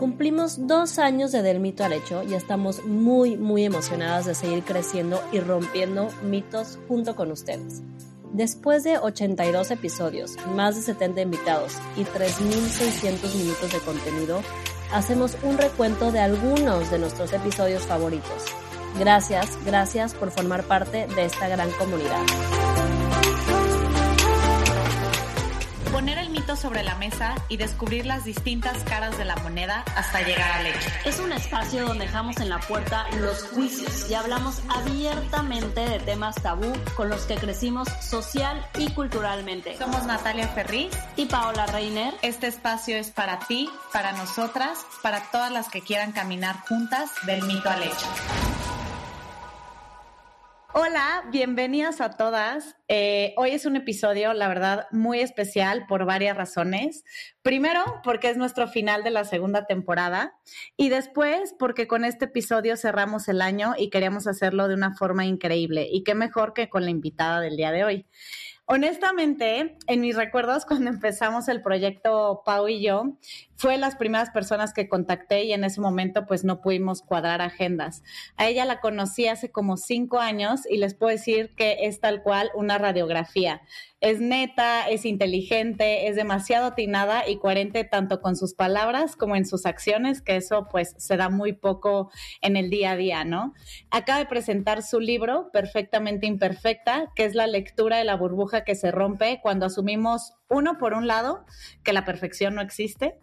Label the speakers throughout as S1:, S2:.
S1: Cumplimos dos años de Del Mito al Hecho y estamos muy, muy emocionadas de seguir creciendo y rompiendo mitos junto con ustedes. Después de 82 episodios, más de 70 invitados y 3.600 minutos de contenido, hacemos un recuento de algunos de nuestros episodios favoritos. Gracias, gracias por formar parte de esta gran comunidad.
S2: Poner el mito sobre la mesa y descubrir las distintas caras de la moneda hasta llegar al hecho.
S1: Es un espacio donde dejamos en la puerta los juicios y hablamos abiertamente de temas tabú con los que crecimos social y culturalmente.
S2: Somos Natalia Ferriz
S1: y Paola Reiner.
S2: Este espacio es para ti, para nosotras, para todas las que quieran caminar juntas del mito al hecho. Hola, bienvenidas a todas. Eh, hoy es un episodio, la verdad, muy especial por varias razones. Primero, porque es nuestro final de la segunda temporada y después porque con este episodio cerramos el año y queríamos hacerlo de una forma increíble. Y qué mejor que con la invitada del día de hoy. Honestamente, en mis recuerdos, cuando empezamos el proyecto Pau y yo, fue las primeras personas que contacté y en ese momento pues no pudimos cuadrar agendas. A ella la conocí hace como cinco años y les puedo decir que es tal cual una radiografía. Es neta, es inteligente, es demasiado atinada y coherente tanto con sus palabras como en sus acciones, que eso pues se da muy poco en el día a día, ¿no? Acaba de presentar su libro, Perfectamente Imperfecta, que es la lectura de la burbuja que se rompe cuando asumimos, uno, por un lado, que la perfección no existe,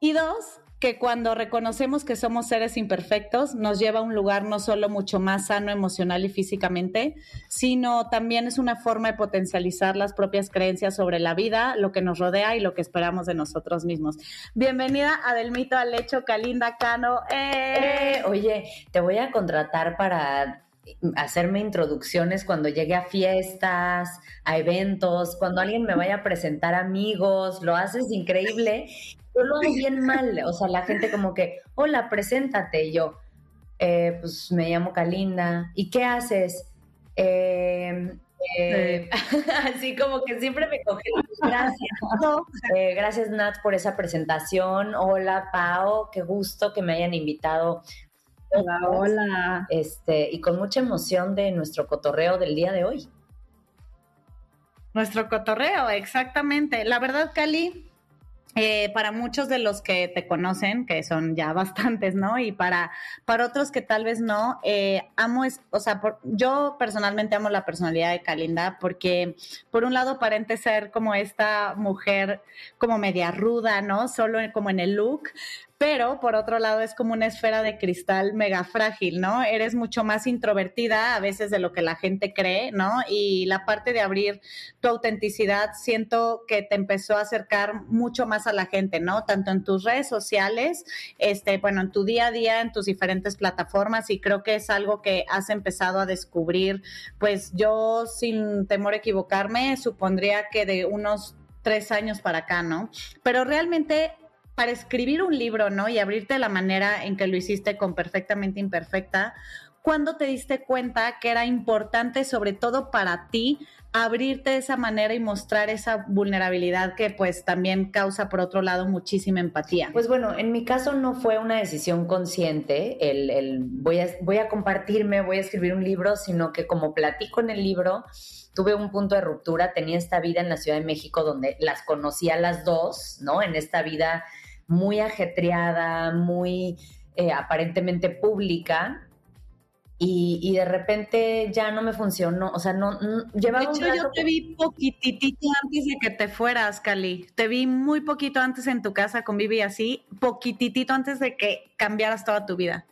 S2: y dos, que cuando reconocemos que somos seres imperfectos, nos lleva a un lugar no solo mucho más sano emocional y físicamente, sino también es una forma de potencializar las propias creencias sobre la vida, lo que nos rodea y lo que esperamos de nosotros mismos. Bienvenida a Del Mito al Hecho, Kalinda Cano.
S3: ¡Eh! oye, te voy a contratar para hacerme introducciones cuando llegue a fiestas, a eventos, cuando alguien me vaya a presentar amigos, lo haces increíble yo lo hago bien mal. O sea, la gente como que, hola, preséntate. Y yo, eh, pues me llamo Kalinda. ¿Y qué haces? Em, eh, así como que siempre me coge. Gracias. Eh, gracias, Nat, por esa presentación. Hola, Pao. Qué gusto que me hayan invitado.
S1: Hola, hola.
S3: Este, y con mucha emoción de nuestro cotorreo del día de hoy.
S2: Nuestro cotorreo, exactamente. La verdad, Cali, eh, para muchos de los que te conocen, que son ya bastantes, ¿no? Y para, para otros que tal vez no, eh, amo, es, o sea, yo personalmente amo la personalidad de Kalinda porque, por un lado, aparente ser como esta mujer como media ruda, ¿no? Solo como en el look, pero por otro lado es como una esfera de cristal mega frágil, ¿no? Eres mucho más introvertida a veces de lo que la gente cree, ¿no? Y la parte de abrir tu autenticidad siento que te empezó a acercar mucho más a la gente, ¿no? Tanto en tus redes sociales, este, bueno, en tu día a día, en tus diferentes plataformas y creo que es algo que has empezado a descubrir, pues yo sin temor a equivocarme, supondría que de unos tres años para acá, ¿no? Pero realmente para escribir un libro, ¿no? Y abrirte la manera en que lo hiciste con perfectamente imperfecta, ¿cuándo te diste cuenta que era importante, sobre todo para ti, abrirte de esa manera y mostrar esa vulnerabilidad que pues también causa, por otro lado, muchísima empatía?
S3: Pues bueno, en mi caso no fue una decisión consciente, el, el voy, a, voy a compartirme, voy a escribir un libro, sino que como platico en el libro, tuve un punto de ruptura, tenía esta vida en la Ciudad de México donde las conocía las dos, ¿no? En esta vida muy ajetreada, muy eh, aparentemente pública. Y, de repente ya no me funcionó, o sea, no,
S2: llevaba De hecho, yo te vi poquitito antes de que te fueras, Cali. Te vi muy poquito antes en tu casa con Vivi así, poquitito antes de que cambiaras toda tu vida.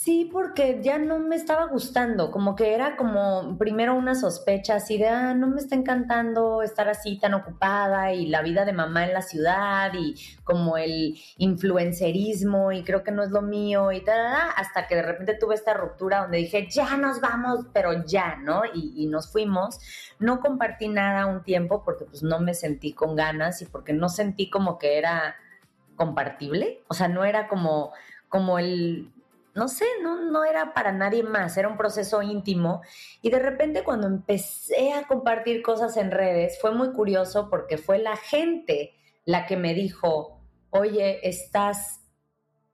S3: Sí, porque ya no me estaba gustando, como que era como primero una sospecha así de, ah, no me está encantando estar así tan ocupada y la vida de mamá en la ciudad y como el influencerismo y creo que no es lo mío y tal, hasta que de repente tuve esta ruptura donde dije, ya nos vamos, pero ya, ¿no? Y, y nos fuimos. No compartí nada un tiempo porque pues no me sentí con ganas y porque no sentí como que era compartible, o sea, no era como como el no sé, no, no era para nadie más, era un proceso íntimo. Y de repente cuando empecé a compartir cosas en redes, fue muy curioso porque fue la gente la que me dijo, oye, estás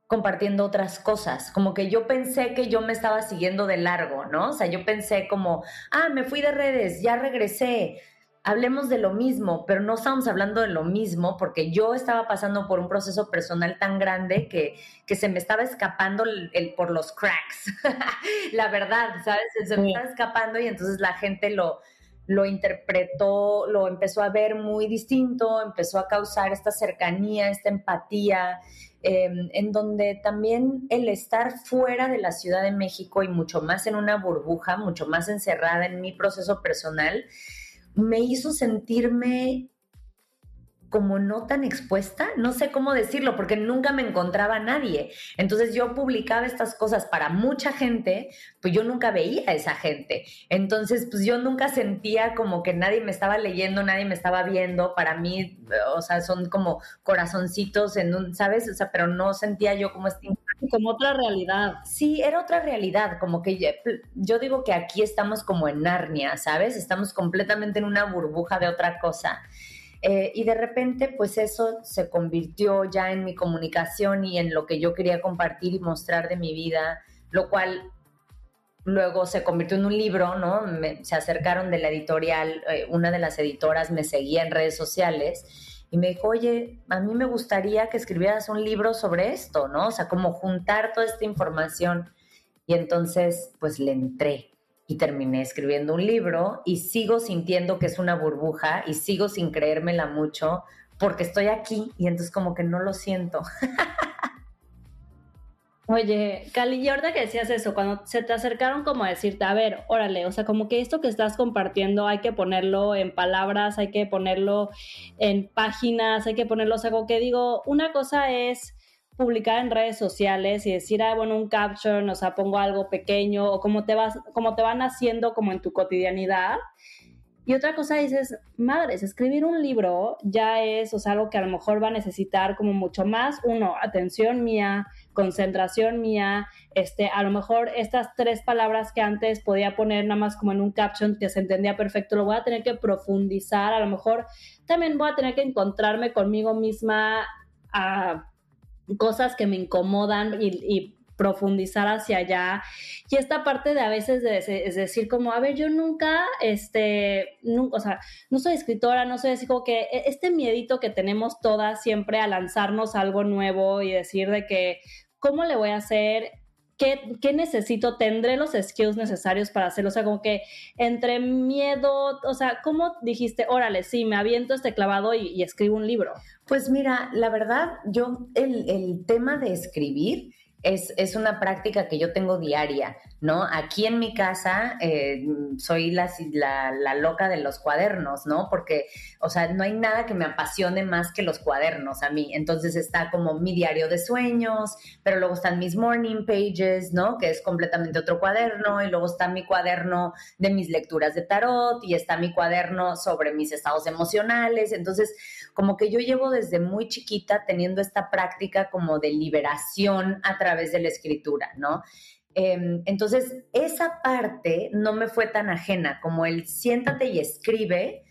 S3: compartiendo otras cosas, como que yo pensé que yo me estaba siguiendo de largo, ¿no? O sea, yo pensé como, ah, me fui de redes, ya regresé, hablemos de lo mismo, pero no estamos hablando de lo mismo porque yo estaba pasando por un proceso personal tan grande que, que se me estaba escapando el, por los cracks, la verdad, ¿sabes? Se me estaba escapando y entonces la gente lo, lo interpretó, lo empezó a ver muy distinto, empezó a causar esta cercanía, esta empatía, em, en donde también el estar fuera de la Ciudad de México y mucho más en una burbuja, mucho más encerrada en mi proceso personal, me hizo sentirme como no tan expuesta, no sé cómo decirlo, porque nunca me encontraba nadie. Entonces yo publicaba estas cosas para mucha gente, pues yo nunca veía a esa gente. Entonces, pues yo nunca sentía como que nadie me estaba leyendo, nadie me estaba viendo. Para mí, o sea, son como corazoncitos en un, ¿sabes? O sea, pero no sentía yo como este
S1: como otra realidad.
S3: Sí, era otra realidad, como que yo digo que aquí estamos como en Narnia, ¿sabes? Estamos completamente en una burbuja de otra cosa. Eh, y de repente, pues eso se convirtió ya en mi comunicación y en lo que yo quería compartir y mostrar de mi vida, lo cual luego se convirtió en un libro, ¿no? se acercaron de la editorial, eh, una de las editoras me seguía en redes sociales y me dijo, oye, a mí me gustaría que escribieras un libro sobre esto, ¿no? O sea, como juntar toda esta información. Y entonces, pues le entré y terminé escribiendo un libro y sigo sintiendo que es una burbuja y sigo sin creérmela mucho porque estoy aquí y entonces como que no lo siento.
S1: Oye, Cali, y ahorita que decías eso, cuando se te acercaron como a decirte, a ver, órale, o sea, como que esto que estás compartiendo hay que ponerlo en palabras, hay que ponerlo en páginas, hay que ponerlo, o sea, como que digo, una cosa es publicar en redes sociales y decir, ah, bueno, un caption, o sea, pongo algo pequeño, o como te, vas, como te van haciendo como en tu cotidianidad. Y otra cosa dices, madres, escribir un libro ya es, o sea, algo que a lo mejor va a necesitar como mucho más, uno, atención mía, concentración mía, este, a lo mejor estas tres palabras que antes podía poner nada más como en un caption que se entendía perfecto, lo voy a tener que profundizar, a lo mejor también voy a tener que encontrarme conmigo misma a cosas que me incomodan y, profundizar hacia allá. Y esta parte de a veces es decir, como, a ver, yo nunca, este, o sea, no soy escritora, no soy así como que e, este miedito que tenemos todas siempre a lanzarnos algo nuevo y decir de que, ¿cómo le voy a hacer? ¿Qué, necesito? ¿Tendré los skills necesarios para hacerlo? O sea, como que entre miedo, o sea, ¿cómo dijiste, órale, sí, me aviento este clavado y, escribo un libro?
S3: Pues mira, la verdad, yo el, el tema de escribir es, una práctica que yo tengo diaria, ¿no? Aquí en mi casa eh, soy la, la, loca de los cuadernos, ¿no? Porque, o sea, no hay nada que me apasione más que los cuadernos a mí. Entonces está como mi diario de sueños, pero luego están mis morning pages, ¿no? Que es completamente otro cuaderno, y luego está mi cuaderno de mis lecturas de tarot, y está mi cuaderno sobre mis estados emocionales. Entonces, como que yo llevo desde muy chiquita teniendo esta práctica como de liberación a través de la escritura, ¿no? Em, entonces, esa parte no me fue tan ajena como el siéntate y escribe.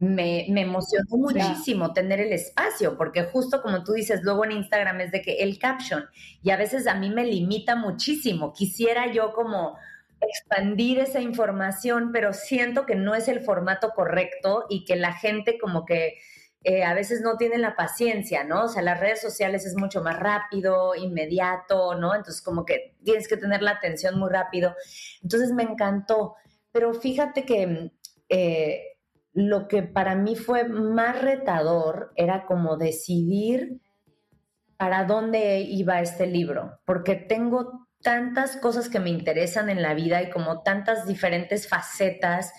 S3: Me, me emocionó muchísimo tener el espacio, porque justo como tú dices, luego en Instagram es de que el caption, y a veces a mí me limita muchísimo. Quisiera yo como expandir esa información, pero siento que no es el formato correcto y que la gente como que eh, a veces no tienen la paciencia, ¿no? O sea, las redes sociales es mucho más rápido, inmediato, ¿no? Entonces como que tienes que tener la atención muy rápido. Entonces me encantó, pero fíjate que eh, lo que para mí fue más retador era como decidir para dónde iba este libro, porque tengo tantas cosas que me interesan en la vida y como tantas diferentes facetas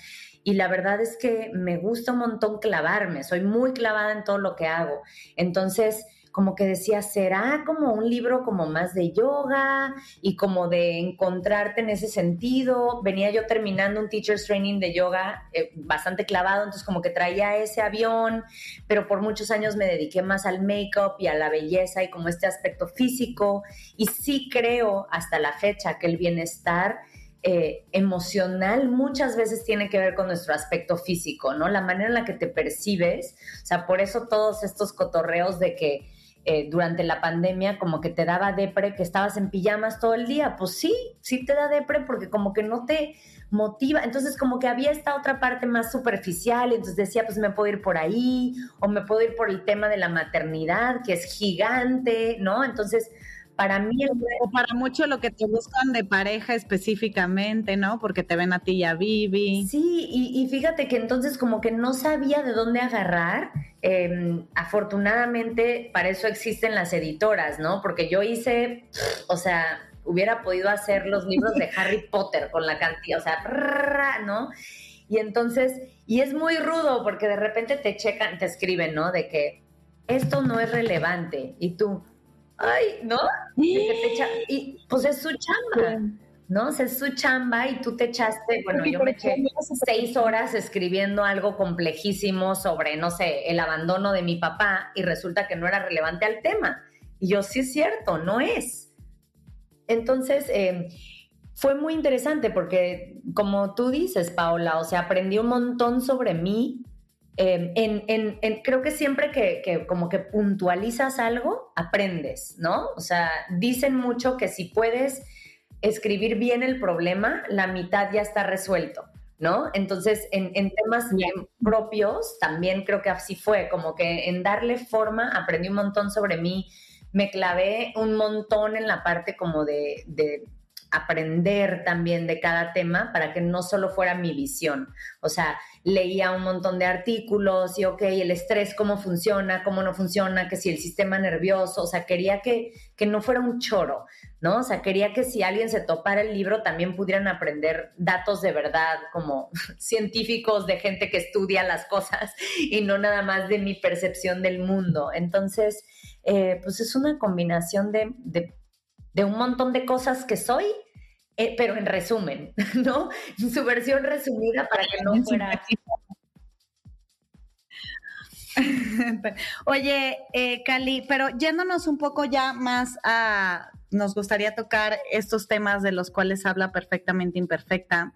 S3: y la verdad es que me gusta un montón clavarme, soy muy clavada en todo lo que hago. Entonces, como que decía, será como un libro como más de yoga y como de encontrarte en ese sentido. Venía yo terminando un teacher's training de yoga eh, bastante clavado, entonces como que traía ese avión, pero por muchos años me dediqué más al make-up y a la belleza y como este aspecto físico. Y sí creo hasta la fecha que el bienestar eh, emocional muchas veces tiene que ver con nuestro aspecto físico, ¿no? La manera en la que te percibes, o sea, por eso todos estos cotorreos de que eh, durante la pandemia como que te daba depre, que estabas en pijamas todo el día. Pues sí, sí te da depre porque como que no te motiva. Entonces como que había esta otra parte más superficial, entonces decía, pues me puedo ir por ahí, o me puedo ir por el tema de la maternidad, que es gigante, ¿no? Entonces para mí
S2: o para mucho lo que te buscan de pareja específicamente, ¿no? Porque te ven a ti y a Vivi.
S3: Sí, y, fíjate que entonces como que no sabía de dónde agarrar. Em, afortunadamente para eso existen las editoras, ¿no? Porque yo hice, o sea, hubiera podido hacer los libros de Harry Potter con la cantidad, o sea, ¿no? Y entonces, y es muy rudo porque de repente te checan, te escriben, ¿no? De que esto no es relevante y tú, ay, ¿no? Y, pues es su chamba, ¿no? O sea, es su chamba y tú te echaste, bueno, yo me eché seis horas escribiendo algo complejísimo sobre, no sé, el abandono de mi papá y resulta que no era relevante al tema. Y yo, sí es cierto, no es. Entonces, eh, fue muy interesante porque, como tú dices, Paola, o sea, aprendí un montón sobre mí, Em, en, creo que siempre que, como que puntualizas algo, aprendes, ¿no? O sea, dicen mucho que si puedes escribir bien el problema, la mitad ya está resuelto, ¿no? Entonces, en, temas propios, también creo que así fue, como que en darle forma, aprendí un montón sobre mí, me clavé un montón en la parte como de aprender también de cada tema para que no solo fuera mi visión. O sea, leía un montón de artículos y, ok, el estrés, cómo funciona, cómo no funciona, que si el sistema nervioso, o sea, quería que, que no fuera un choro, ¿no? O sea, quería que si alguien se topara el libro también pudieran aprender datos de verdad, como científicos, de gente que estudia las cosas y no nada más de mi percepción del mundo. Entonces, eh, pues es una combinación de, de de un montón de cosas que soy, eh, pero en resumen, ¿no? Su versión resumida para que no fuera...
S2: Oye, eh, Cali, pero yéndonos un poco ya más a, nos gustaría tocar estos temas de los cuales habla perfectamente imperfecta.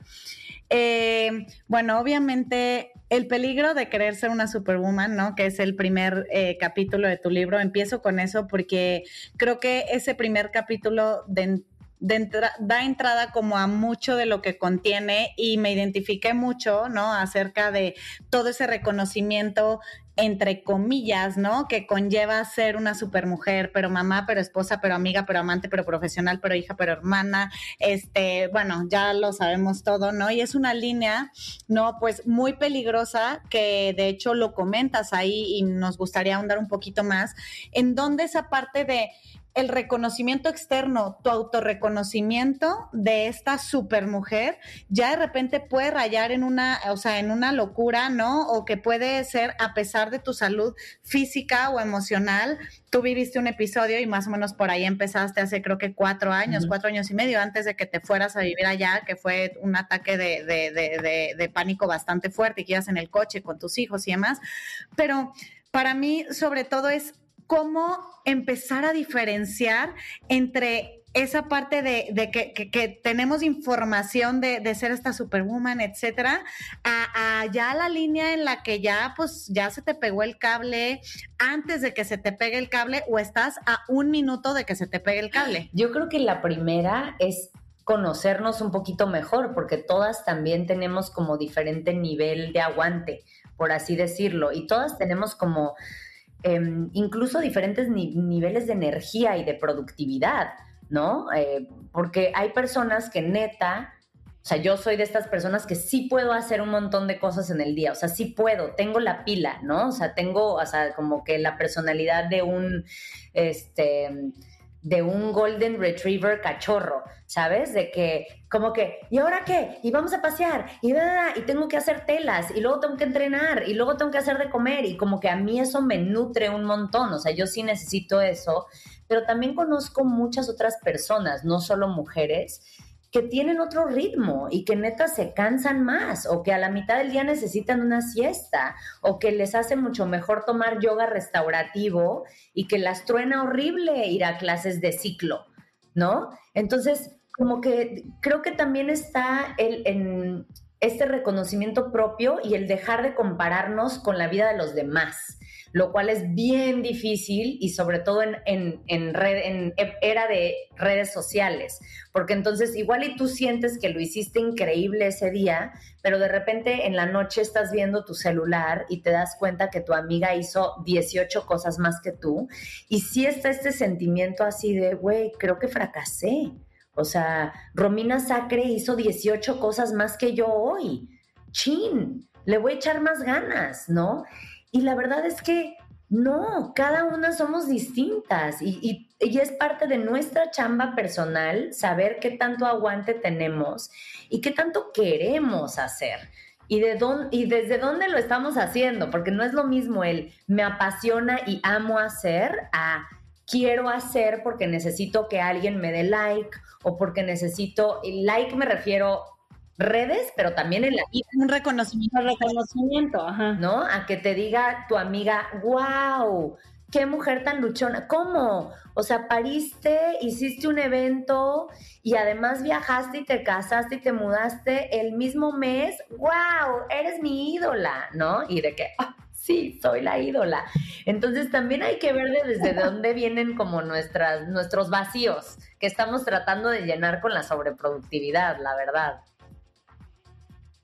S2: Eh, bueno, obviamente el peligro de querer ser una superwoman, ¿no? Que es el primer eh, capítulo de tu libro. Empiezo con eso porque creo que ese primer capítulo da entrada como a mucho de lo que contiene y me identifiqué mucho, ¿no? Acerca de todo ese reconocimiento entre comillas, ¿no? Que conlleva ser una supermujer, pero mamá, pero esposa, pero amiga, pero amante, pero profesional, pero hija, pero hermana, este, bueno, ya lo sabemos todo, ¿no? Y es una línea, ¿no? Pues muy peligrosa que de hecho lo comentas ahí y nos gustaría ahondar un poquito más, en donde esa parte de el reconocimiento externo, tu autorreconocimiento de esta supermujer, ya de repente puede rayar en una, o sea, en una locura, ¿no? O que puede ser a pesar de tu salud física o emocional. Tú viviste un episodio y más o menos por ahí empezaste hace creo que cuatro años, cuatro años y medio antes de que te fueras a vivir allá, que fue un ataque de, de, de, de pánico bastante fuerte y que ibas en el coche con tus hijos y demás. Pero para mí, sobre todo, es cómo empezar a diferenciar entre esa parte de, que, tenemos información de, ser esta superwoman, etcétera, a, ya la línea en la que ya, pues, ya se te pegó el cable antes de que se te pegue el cable o estás a un minuto de que se te pegue el cable.
S3: Yo creo que la primera es conocernos un poquito mejor, porque todas también tenemos como diferente nivel de aguante, por así decirlo, y todas tenemos como Em, incluso diferentes niveles de energía y de productividad, ¿no? Eh, porque hay personas que neta, o sea, yo soy de estas personas que sí puedo hacer un montón de cosas en el día, o sea, sí puedo, tengo la pila, ¿no? O sea, tengo, o sea, como que la personalidad de un, este, de un golden retriever cachorro, ¿sabes? De que, como que, ¿y ahora qué? Y vamos a pasear, y, y tengo que hacer telas, y luego tengo que entrenar, y luego tengo que hacer de comer, y como que a mí eso me nutre un montón, o sea, yo sí necesito eso, pero también conozco muchas otras personas, no solo mujeres, que tienen otro ritmo y que neta se cansan más o que a la mitad del día necesitan una siesta o que les hace mucho mejor tomar yoga restaurativo y que las truena horrible ir a clases de ciclo, ¿no? Entonces, como que creo que también está el, en este reconocimiento propio y el dejar de compararnos con la vida de los demás lo cual es bien difícil y sobre todo en, en, en era de redes sociales, porque entonces igual y tú sientes que lo hiciste increíble ese día, pero de repente en la noche estás viendo tu celular y te das cuenta que tu amiga hizo 18 cosas más que tú y sí está este sentimiento así de, güey, creo que fracasé. O sea, Romina Sacre hizo 18 cosas más que yo hoy. Chin, le voy a echar más ganas, ¿no? Y la verdad es que no, cada una somos distintas y, es parte de nuestra chamba personal saber qué tanto aguante tenemos y qué tanto queremos hacer. Y, de dónde, y desde dónde lo estamos haciendo, porque no es lo mismo el me apasiona y amo hacer a quiero hacer porque necesito que alguien me dé like o porque necesito, like me refiero redes, pero también en la vida.
S2: Un reconocimiento. Un reconocimiento, ajá.
S3: ¿No? A que te diga tu amiga, wow, qué mujer tan luchona. ¿Cómo? O sea, pariste, hiciste un evento y además viajaste y te casaste y te mudaste el mismo mes. ¡Wow! Eres mi ídola, ¿no? Y de que, ah, sí, soy la ídola. Entonces también hay que ver desde dónde vienen como nuestras, nuestros vacíos que estamos tratando de llenar con la sobreproductividad, la verdad.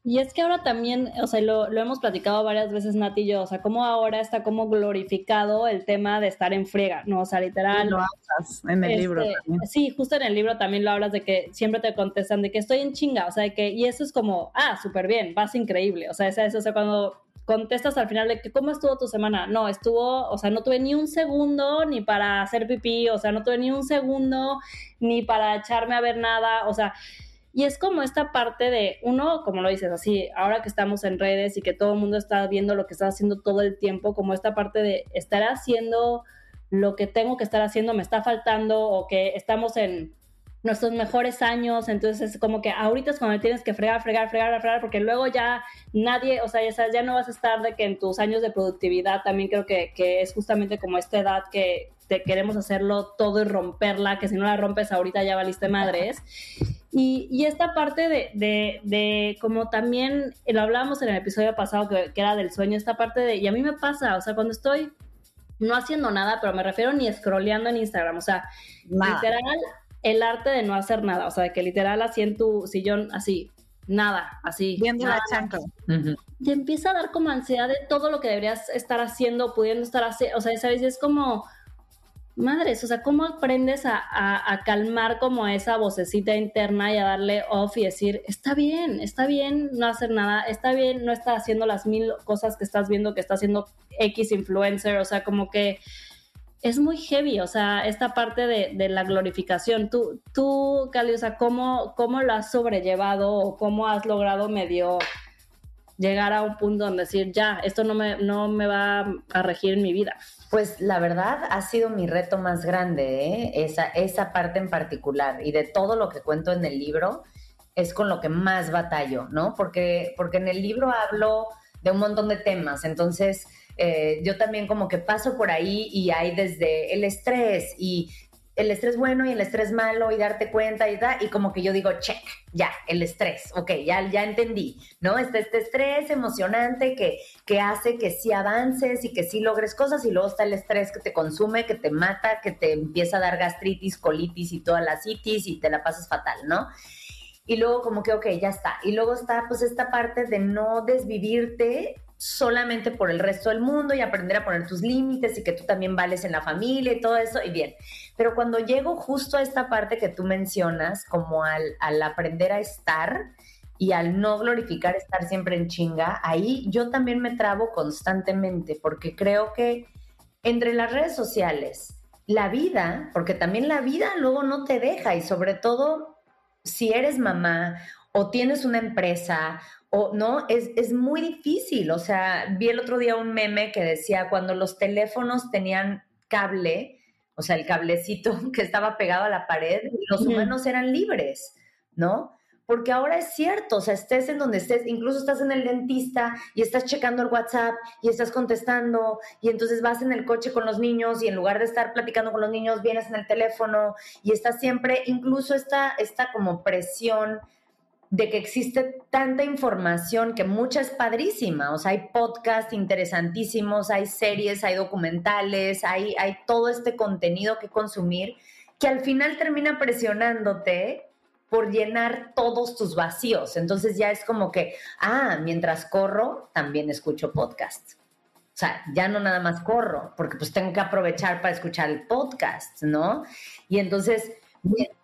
S1: Y es que ahora también, o sea, lo, hemos platicado varias veces Nati y yo, o sea, cómo ahora está como glorificado el tema de estar en friega, ¿no? O sea, literal.
S2: lo hablas en el libro este, también.
S1: Sí, justo en el libro también lo hablas de que siempre te contestan de que estoy en chinga, o sea, de que, y eso es como, ah, súper bien, vas increíble, o sea, es eso, o sea, cuando contestas al final de que cómo estuvo tu semana. No, estuvo, o sea, no tuve ni un segundo ni para hacer pipí, o sea, no tuve ni un segundo ni para echarme a ver nada, o sea, y es como esta parte de, uno, como lo dices, así, ahora que estamos en redes y que todo el mundo está viendo lo que estás haciendo todo el tiempo, como esta parte de estar haciendo lo que tengo que estar haciendo, me está faltando o que estamos en nuestros mejores años, entonces es como que ahorita es cuando tienes que fregar, fregar, fregar, fregar, porque luego ya nadie, o sea, ya, sabes, ya no vas a estar de que en tus años de productividad también creo que, que es justamente como esta edad que te queremos hacerlo todo y romperla, que si no la rompes ahorita ya valiste madres. Y, esta parte de, de, como también, lo hablábamos en el episodio pasado que, era del sueño, esta parte de, y a mí me pasa, o sea, cuando estoy no haciendo nada, pero me refiero ni scrolleando en Instagram, o sea, literal, el arte de no hacer nada, o sea, de que literal así en tu sillón, así, nada, así.
S2: Viendo la chancla.
S1: Te empieza a dar como ansiedad de todo lo que deberías estar haciendo, pudiendo estar haciendo, o sea, ¿sabes? Es como madres, o sea, ¿cómo aprendes a, calmar como esa vocecita interna y a darle off y decir, está bien, está bien no hacer nada, está bien no estar haciendo las mil cosas que estás viendo que está haciendo X influencer, o sea, como que es muy heavy, o sea, esta parte de, la glorificación. Tú, tú, Cali, o sea, ¿cómo, ¿cómo lo has sobrellevado o cómo has logrado medio llegar a un punto donde decir, ya, esto no me, no me va a regir en mi vida?
S3: Pues la verdad ha sido mi reto más grande, ¿eh? esa, esa parte en particular. Y de todo lo que cuento en el libro, es con lo que más batallo, ¿no? Porque, porque en el libro hablo de un montón de temas. Entonces, eh, yo también como que paso por ahí y hay desde el estrés y el estrés bueno y el estrés malo y darte cuenta y da, y como que yo digo, check, ya, el estrés, ok, ya, ya entendí, ¿no? Este, este estrés emocionante que, que hace que sí avances y que sí logres cosas y luego está el estrés que te consume, que te mata, que te empieza a dar gastritis, colitis y toda la citis y te la pasas fatal, ¿no? Y luego como que, ok, ya está. Y luego está pues esta parte de no desvivirte solamente por el resto del mundo y aprender a poner tus límites y que tú también vales en la familia y todo eso, y bien. Pero cuando llego justo a esta parte que tú mencionas, como al, al aprender a estar y al no glorificar estar siempre en chinga, ahí yo también me trabo constantemente porque creo que entre las redes sociales, la vida, porque también la vida luego no te deja y sobre todo si eres mamá o tienes una empresa o no, es, es, muy difícil. O sea, vi el otro día un meme que decía cuando los teléfonos tenían cable, o sea, el cablecito que estaba pegado a la pared, los humanos eran libres, ¿no? Porque ahora es cierto, o sea, estés en donde estés, incluso estás en el dentista y estás checando el WhatsApp y estás contestando y entonces vas en el coche con los niños y en lugar de estar platicando con los niños, vienes en el teléfono y estás siempre, incluso esta, esta como presión de que existe tanta información que mucha es padrísima. O sea, hay podcasts interesantísimos, hay series, hay documentales, hay, hay todo este contenido que consumir que al final termina presionándote por llenar todos tus vacíos. Entonces ya es como que, ah, mientras corro, también escucho podcasts. O sea, ya no nada más corro, porque pues tengo que aprovechar para escuchar el podcast, ¿no? Y entonces...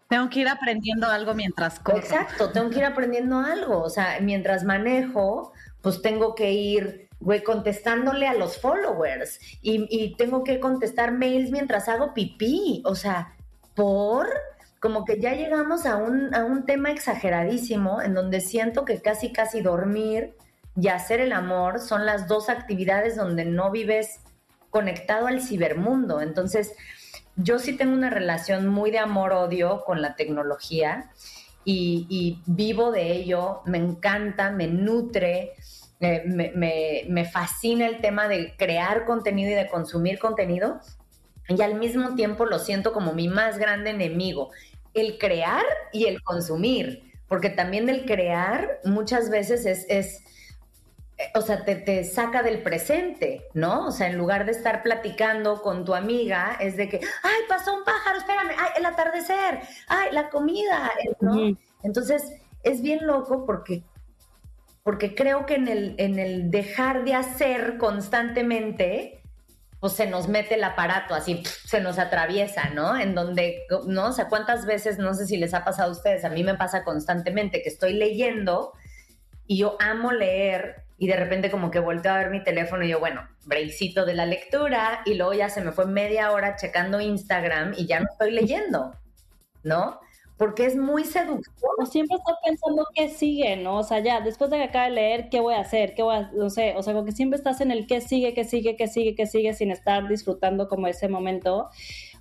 S2: Tengo que ir aprendiendo algo mientras corro.
S3: Exacto, tengo que ir aprendiendo algo. O sea, mientras manejo, pues tengo que ir, güey, contestándole a los followers y, y tengo que contestar mails mientras hago pipí. O sea, por como que ya llegamos a un, a un tema exageradísimo en donde siento que casi, casi dormir y hacer el amor son las dos actividades donde no vives conectado al cibermundo. Entonces, yo sí tengo una relación muy de amor-odio con la tecnología y, vivo de ello, me encanta, me nutre, eh, me, fascina el tema de crear contenido y de consumir contenido. Y al mismo tiempo lo siento como mi más grande enemigo el crear y el consumir, porque también el crear muchas veces es, es o sea, te, saca del presente, ¿no? O sea, en lugar de estar platicando con tu amiga, es de que, ay, pasó un pájaro, espérame, ay, el atardecer, ay, la comida, ¿no? Entonces, es bien loco porque, porque creo que en el, en el dejar de hacer constantemente, pues se nos mete el aparato, así se nos atraviesa, ¿no? En donde, ¿no? O sea, ¿cuántas veces, no sé si les ha pasado a ustedes, a mí me pasa constantemente que estoy leyendo y yo amo leer y de repente como que volteo a ver mi teléfono y yo, bueno, breakcito de la lectura y luego ya se me fue media hora checando Instagram y ya no estoy leyendo, ¿no? porque es muy seductor.
S1: siempre estás pensando qué sigue, ¿no? O sea, ya, después de que acabe de leer, ¿qué voy a hacer? ¿Qué voy a, no sé, o sea, como que siempre estás en el qué sigue, qué sigue, qué sigue, qué sigue, sin estar disfrutando como ese momento.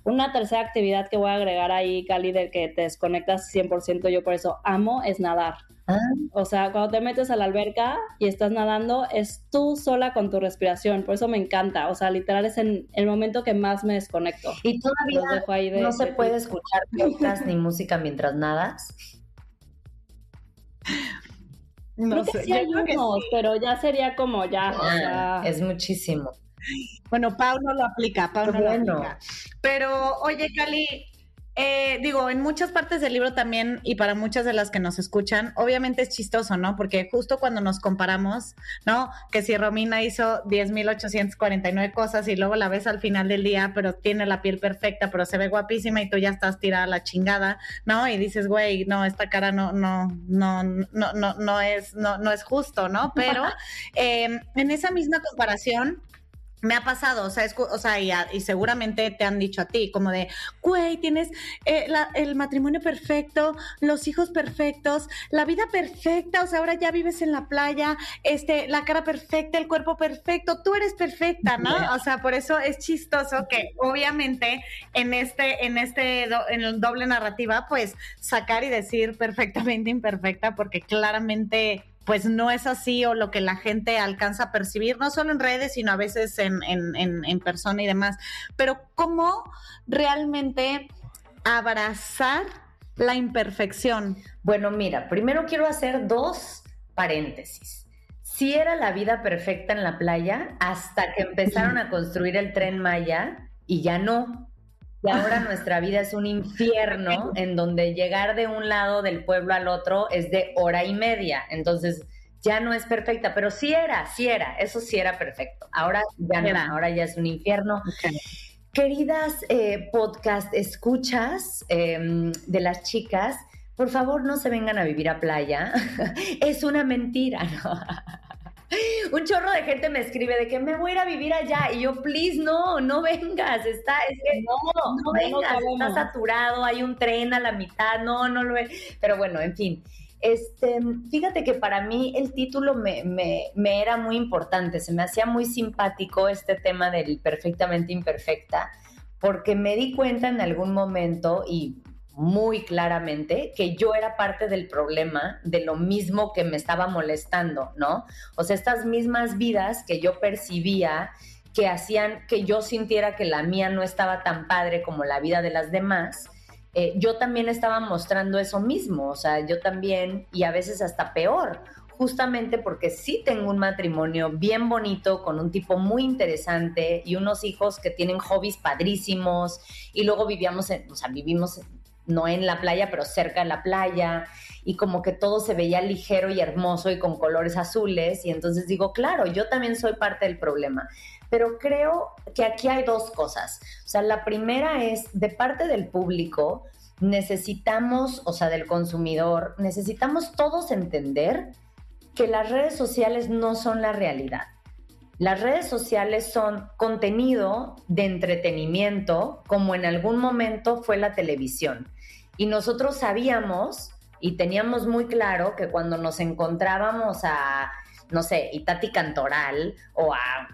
S1: Una tercera actividad que voy a agregar ahí, Cali, de que te desconectas 100%, yo por eso amo, es nadar. Ah. O sea, cuando te metes a la alberca y estás nadando, es tú sola con tu respiración. Por eso me encanta. O sea, literal es en el momento que más me desconecto.
S3: Y todavía no se puede escuchar podcast ni música mientras nadas.
S1: No creo que sí hay unos, pero ya sería como ya.
S3: Ah, es muchísimo.
S2: Bueno, Pau no lo aplica, Pau no lo aplica. Pero, oye, Cali, eh, digo, en muchas partes del libro también, y para muchas de las que nos escuchan, obviamente es chistoso, ¿no? Porque justo cuando nos comparamos, ¿no? Que si Romina hizo 10.849 cosas y luego la ves al final del día, pero tiene la piel perfecta, pero se ve guapísima y tú ya estás tirada a la chingada, ¿no? Y dices, güey, no, esta cara no, no, no, no, no, no es, no, no es justo, ¿no? Pero eh, en esa misma comparación, me ha pasado, o sea, o sea y, seguramente te han dicho a ti, como de, güey, tienes eh, el matrimonio perfecto, los hijos perfectos, la vida perfecta, o sea, ahora ya vives en la playa, este, la cara perfecta, el cuerpo perfecto, tú eres perfecta, ¿no? O sea, por eso es chistoso que obviamente en este, en este, en el doble narrativa, pues sacar y decir perfectamente imperfecta, porque claramente pues no es así o lo que la gente alcanza a percibir, no solo en redes, sino a veces en, en, en, persona y demás. Pero cómo realmente abrazar la imperfección.
S3: Bueno, mira, primero quiero hacer dos paréntesis. Si era la vida perfecta en la playa hasta que empezaron a construir el tren Maya y ya no. Y ahora nuestra vida es un infierno en donde llegar de un lado del pueblo al otro es de hora y media. Entonces ya no es perfecta, pero sí era, sí era, eso sí era perfecto. Ahora ya no, ahora ya es un infierno. Queridas eh, podcast escuchas em, de las chicas, por favor no se vengan a vivir a playa. es una mentira, ¿no? un chorro de gente me escribe de que me voy a ir a vivir allá y yo, please, no, no vengas, está, es que no, no vengas, está saturado, hay un tren a la mitad, no, no lo es. Pero bueno, en fin. Este, fíjate que para mí el título me, me, me era muy importante, se me hacía muy simpático este tema del perfectamente imperfecta, porque me di cuenta en algún momento, y muy claramente que yo era parte del problema de lo mismo que me estaba molestando, ¿no? O sea, estas mismas vidas que yo percibía que hacían que yo sintiera que la mía no estaba tan padre como la vida de las demás, eh, yo también estaba mostrando eso mismo, o sea, yo también, y a veces hasta peor, justamente porque sí tengo un matrimonio bien bonito con un tipo muy interesante y unos hijos que tienen hobbies padrísimos y luego vivíamos en, o sea, vivimos no en la playa, pero cerca de la playa y como que todo se veía ligero y hermoso y con colores azules y entonces digo, claro, yo también soy parte del problema. Pero creo que aquí hay dos cosas. O sea, la primera es de parte del público, necesitamos, o sea, del consumidor, necesitamos todos entender que las redes sociales no son la realidad. Las redes sociales son contenido de entretenimiento, como en algún momento fue la televisión. Y nosotros sabíamos y teníamos muy claro que cuando nos encontrábamos a, no sé, Itati Cantoral o a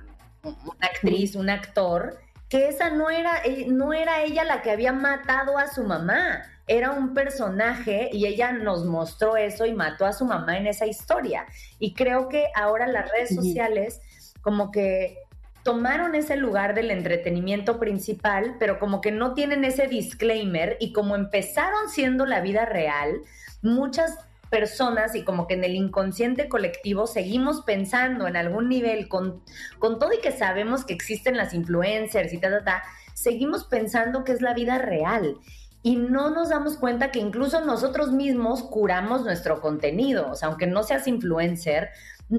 S3: una actriz, un actor, que esa no era, eh, no era ella la que había matado a su mamá era un personaje y ella nos mostró eso y mató a su mamá en esa historia. Y creo que ahora las redes sociales como que tomaron ese lugar del entretenimiento principal, pero como que no tienen ese disclaimer y como empezaron siendo la vida real, muchas personas y como que en el inconsciente colectivo seguimos pensando en algún nivel con, con todo y que sabemos que existen las influencers y ta, ta, ta, seguimos pensando que es la vida real y no nos damos cuenta que incluso nosotros mismos curamos nuestro contenido. O sea, aunque no seas influencer,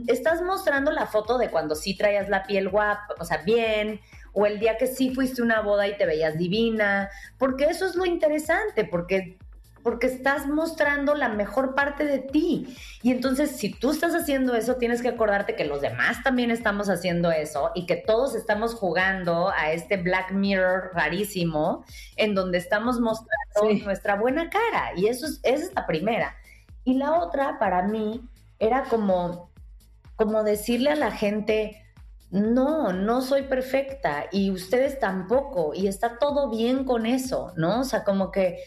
S3: estás mostrando la foto de cuando sí traías la piel guapa, o sea, bien, o el día que sí fuiste a una boda y te veías divina, porque eso es lo interesante, porque porque estás mostrando la mejor parte de ti. Y entonces, si tú estás haciendo eso, tienes que acordarte que los demás también estamos haciendo eso y que todos estamos jugando a este Black Mirror rarísimo en donde estamos mostrando nuestra buena cara. Y eso es, esa es la primera. Y la otra, para mí, era como, como decirle a la gente, no, no soy perfecta y ustedes tampoco, y está todo bien con eso, ¿no? O sea, como que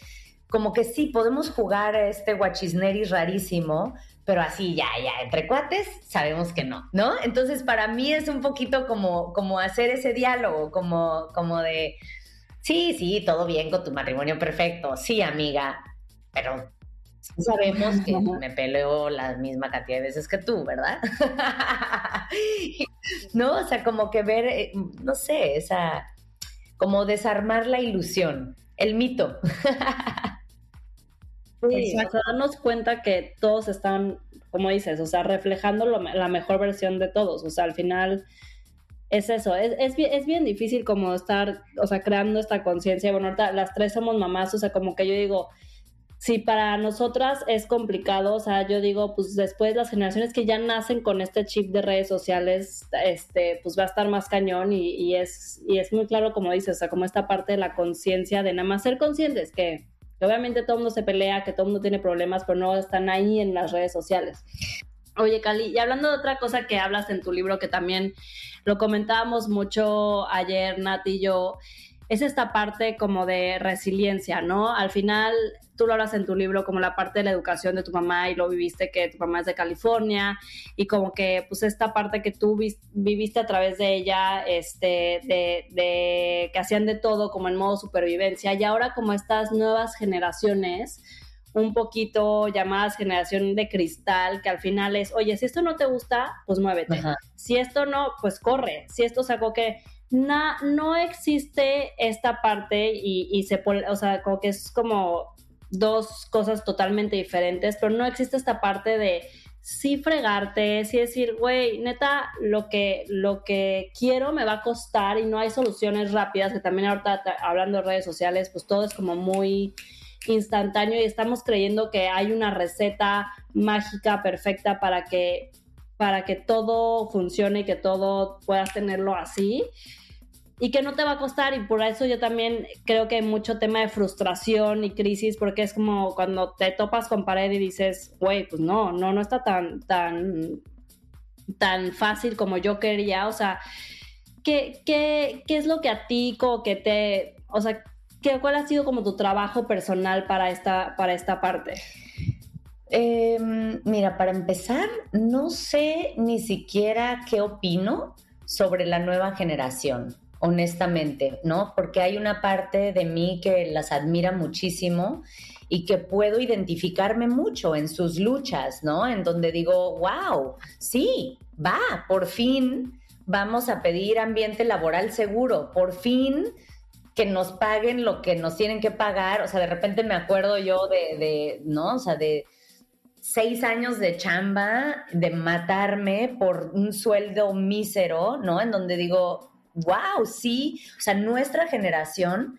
S3: como que sí, podemos jugar a este guachisneri rarísimo, pero así ya, ya, entre cuates, sabemos que no, ¿no? Entonces, para mí es un poquito como, como hacer ese diálogo, como, como de, sí, sí, todo bien con tu matrimonio perfecto, sí, amiga, pero sabemos que me peleo la misma cantidad de veces que tú, ¿verdad? no, o sea, como que ver, eh, no sé, esa, como desarmar la ilusión, el mito.
S1: Sí, o sea, darnos cuenta que todos están, como dices, o sea, reflejando la mejor versión de todos. O sea, al final es eso, es, es, es bien difícil como estar, o sea, creando esta conciencia. Bueno, ahorita las tres somos mamás, o sea, como que yo digo, si para nosotras es complicado, o sea, yo digo, pues después las generaciones que ya nacen con este chip de redes sociales, este, pues va a estar más cañón y, es, y es muy claro, como dices, o sea, como esta parte de la conciencia, de nada más ser conscientes que obviamente todo el mundo se pelea, que todo el mundo tiene problemas, pero no están ahí en las redes sociales. Oye, Cali, y hablando de otra cosa que hablas en tu libro, que también lo comentábamos mucho ayer, Nati y yo, es esta parte como de resiliencia, ¿no? Al final, tú lo hablas en tu libro como la parte de la educación de tu mamá y lo viviste que tu mamá es de California y como que pues esta parte que tú viviste a través de ella, este, de, de que hacían de todo como en modo supervivencia y ahora como estas nuevas generaciones, un poquito llamadas generación de cristal, que al final es, oye, si esto no te gusta, pues muévete. Si esto no, pues corre. Si esto sacó que no existe esta parte y, y se pone, o sea, como que es como dos cosas totalmente diferentes, pero no existe esta parte de sí fregarte, sí decir, güey, neta, lo que, lo que quiero me va a costar y no hay soluciones rápidas, que también ahorita hablando de redes sociales, pues todo es como muy instantáneo y estamos creyendo que hay una receta mágica perfecta para que para que todo funcione y que todo puedas tenerlo así y que no te va a costar y por eso yo también creo que hay mucho tema de frustración y crisis porque es como cuando te topas con pared y dices, güey, pues no, no, no está tan, tan, tan fácil como yo quería, o sea, ¿qué, qué, qué es lo que a ti como que te, o sea, ¿qué, cuál ha sido como tu trabajo personal para esta, para esta parte?
S3: Em, mira, para empezar, no sé ni siquiera qué opino sobre la nueva generación. Honestamente, ¿no? Porque hay una parte de mí que las admira muchísimo y que puedo identificarme mucho en sus luchas, ¿no? En donde digo, wow, sí, va, por fin vamos a pedir ambiente laboral seguro, por fin que nos paguen lo que nos tienen que pagar, o sea, de repente me acuerdo yo de, de ¿no? O sea, de seis años de chamba, de matarme por un sueldo mísero, ¿no? En donde digo, wow, sí, o sea, nuestra generación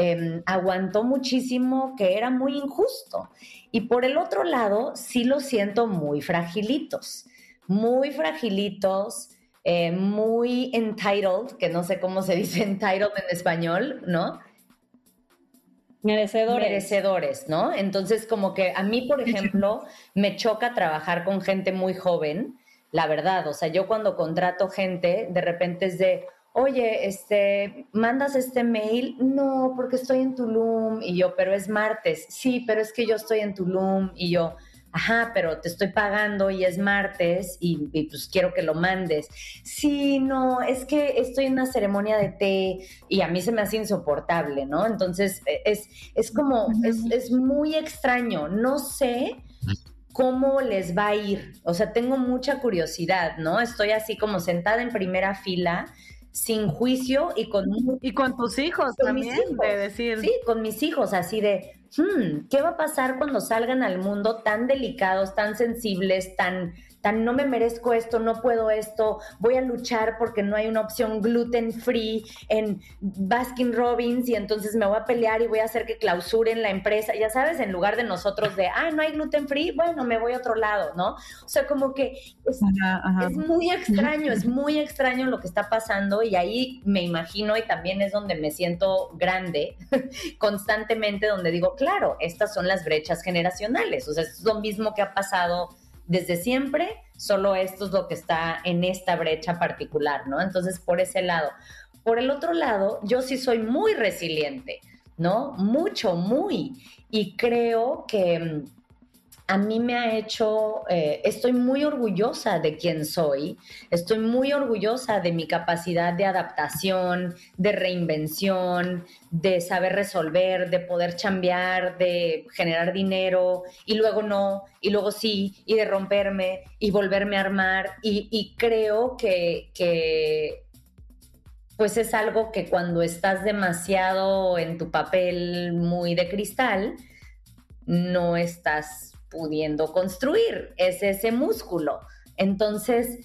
S3: Em, aguantó muchísimo que era muy injusto. Y por el otro lado, sí lo siento muy fragilitos, muy fragilitos, eh, muy entitled, que no sé cómo se dice entitled en español, ¿no?
S1: Merecedores.
S3: Merecedores, ¿no? Entonces, como que a mí, por ejemplo, me choca trabajar con gente muy joven, la verdad. O sea, yo cuando contrato gente, de repente es de, oye, este, mandas este mail, no, porque estoy en Tulum, y yo, pero es martes, sí, pero es que yo estoy en Tulum, y yo, ajá, pero te estoy pagando y es martes y, pues quiero que lo mandes. Sí, no, es que estoy en una ceremonia de té y a mí se me hace insoportable, ¿no? Entonces e, es, es como, es, es muy extraño, no sé cómo les va a ir. O sea, tengo mucha curiosidad, ¿no? Estoy así como sentada en primera fila sin juicio y con...
S2: Y con tus hijos también, de decir.
S3: Sí, con mis hijos, así de, hmm, ¿qué va a pasar cuando salgan al mundo tan delicados, tan sensibles, tan tan no me merezco esto, no puedo esto, voy a luchar porque no hay una opción gluten free en Baskin Robbins y entonces me voy a pelear y voy a hacer que clausuren la empresa, ya sabes, en lugar de nosotros de, ay, no hay gluten free, bueno, me voy a otro lado, ¿no? O sea, como que es, es muy extraño, es muy extraño lo que está pasando y ahí me imagino y también es donde me siento grande constantemente, donde digo, claro, estas son las brechas generacionales, o sea, es lo mismo que ha pasado desde siempre, solo esto es lo que está en esta brecha particular, ¿no? Entonces, por ese lado. Por el otro lado, yo sí soy muy resiliente, ¿no? Mucho, muy. Y creo que mm, a mí me ha hecho, eh, estoy muy orgullosa de quién soy, estoy muy orgullosa de mi capacidad de adaptación, de reinvención, de saber resolver, de poder chambear, de generar dinero y luego no, y luego sí, y de romperme y volverme a armar. Y, creo que, que pues es algo que cuando estás demasiado en tu papel muy de cristal, no estás pudiendo construir, es ese músculo. Entonces...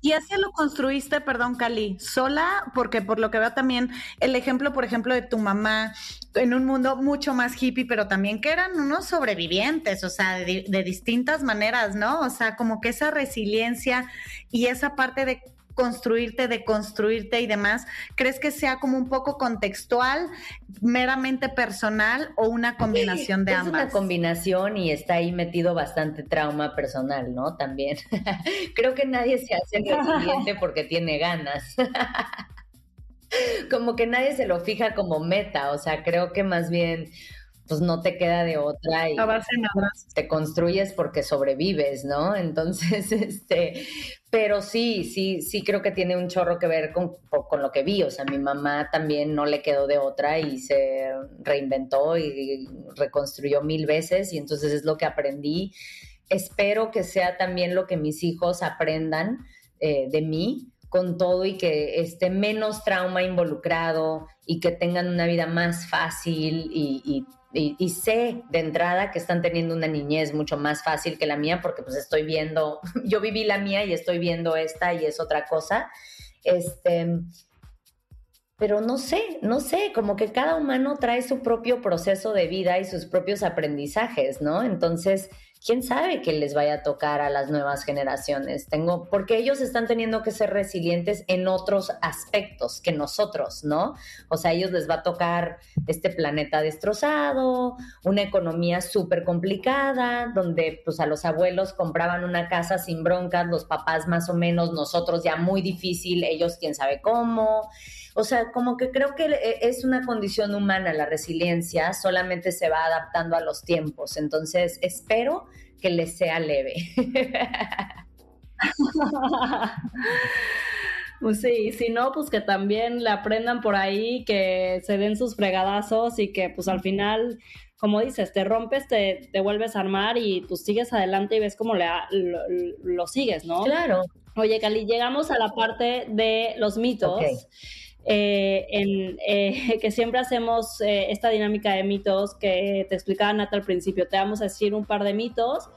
S2: Y así lo construiste, perdón, Cali, sola, porque por lo que veo también el ejemplo, por ejemplo, de tu mamá en un mundo mucho más hippie, pero también que eran unos sobrevivientes, o sea, de, de distintas maneras, ¿no? O sea, como que esa resiliencia y esa parte de construirte, deconstruirte y demás, ¿crees que sea como un poco contextual, meramente personal o una combinación de ambas? Es
S3: una combinación y está ahí metido bastante trauma personal, ¿no? También. Creo que nadie se hace resiliente porque tiene ganas. como que nadie se lo fija como meta, o sea, creo que más bien pues no te queda de otra y te construyes porque sobrevives, ¿no? Entonces, este, pero sí, sí, sí creo que tiene un chorro que ver con, con, lo que vi, o sea, mi mamá también no le quedó de otra y se reinventó y reconstruyó mil veces y entonces es lo que aprendí. Espero que sea también lo que mis hijos aprendan eh, de mí, con todo y que esté menos trauma involucrado y que tengan una vida más fácil y, y y, sé de entrada que están teniendo una niñez mucho más fácil que la mía porque pues estoy viendo, yo viví la mía y estoy viendo esta y es otra cosa. Este, pero no sé, no sé, como que cada humano trae su propio proceso de vida y sus propios aprendizajes, ¿no? Entonces, quién sabe qué les vaya a tocar a las nuevas generaciones. Tengo, porque ellos están teniendo que ser resilientes en otros aspectos que nosotros, ¿no? O sea, a ellos les va a tocar este planeta destrozado, una economía súper complicada, donde pues a los abuelos compraban una casa sin broncas, los papás más o menos, nosotros ya muy difícil, ellos quién sabe cómo. O sea, como que creo que eh, es una condición humana la resiliencia, solamente se va adaptando a los tiempos. Entonces, espero que les sea leve.
S1: Pues sí, si no, pues que también le aprendan por ahí, que se den sus fregadazos y que pues al final, como dices, te rompes, te, te vuelves a armar y pues sigues adelante y ves cómo le, lo, sigues, ¿no?
S3: Claro.
S1: Oye, Cali, llegamos a la parte de los mitos. Eh, en, eh, que siempre hacemos eh, esta dinámica de mitos que te explicaba Nata al principio. Te vamos a decir un par de mitos.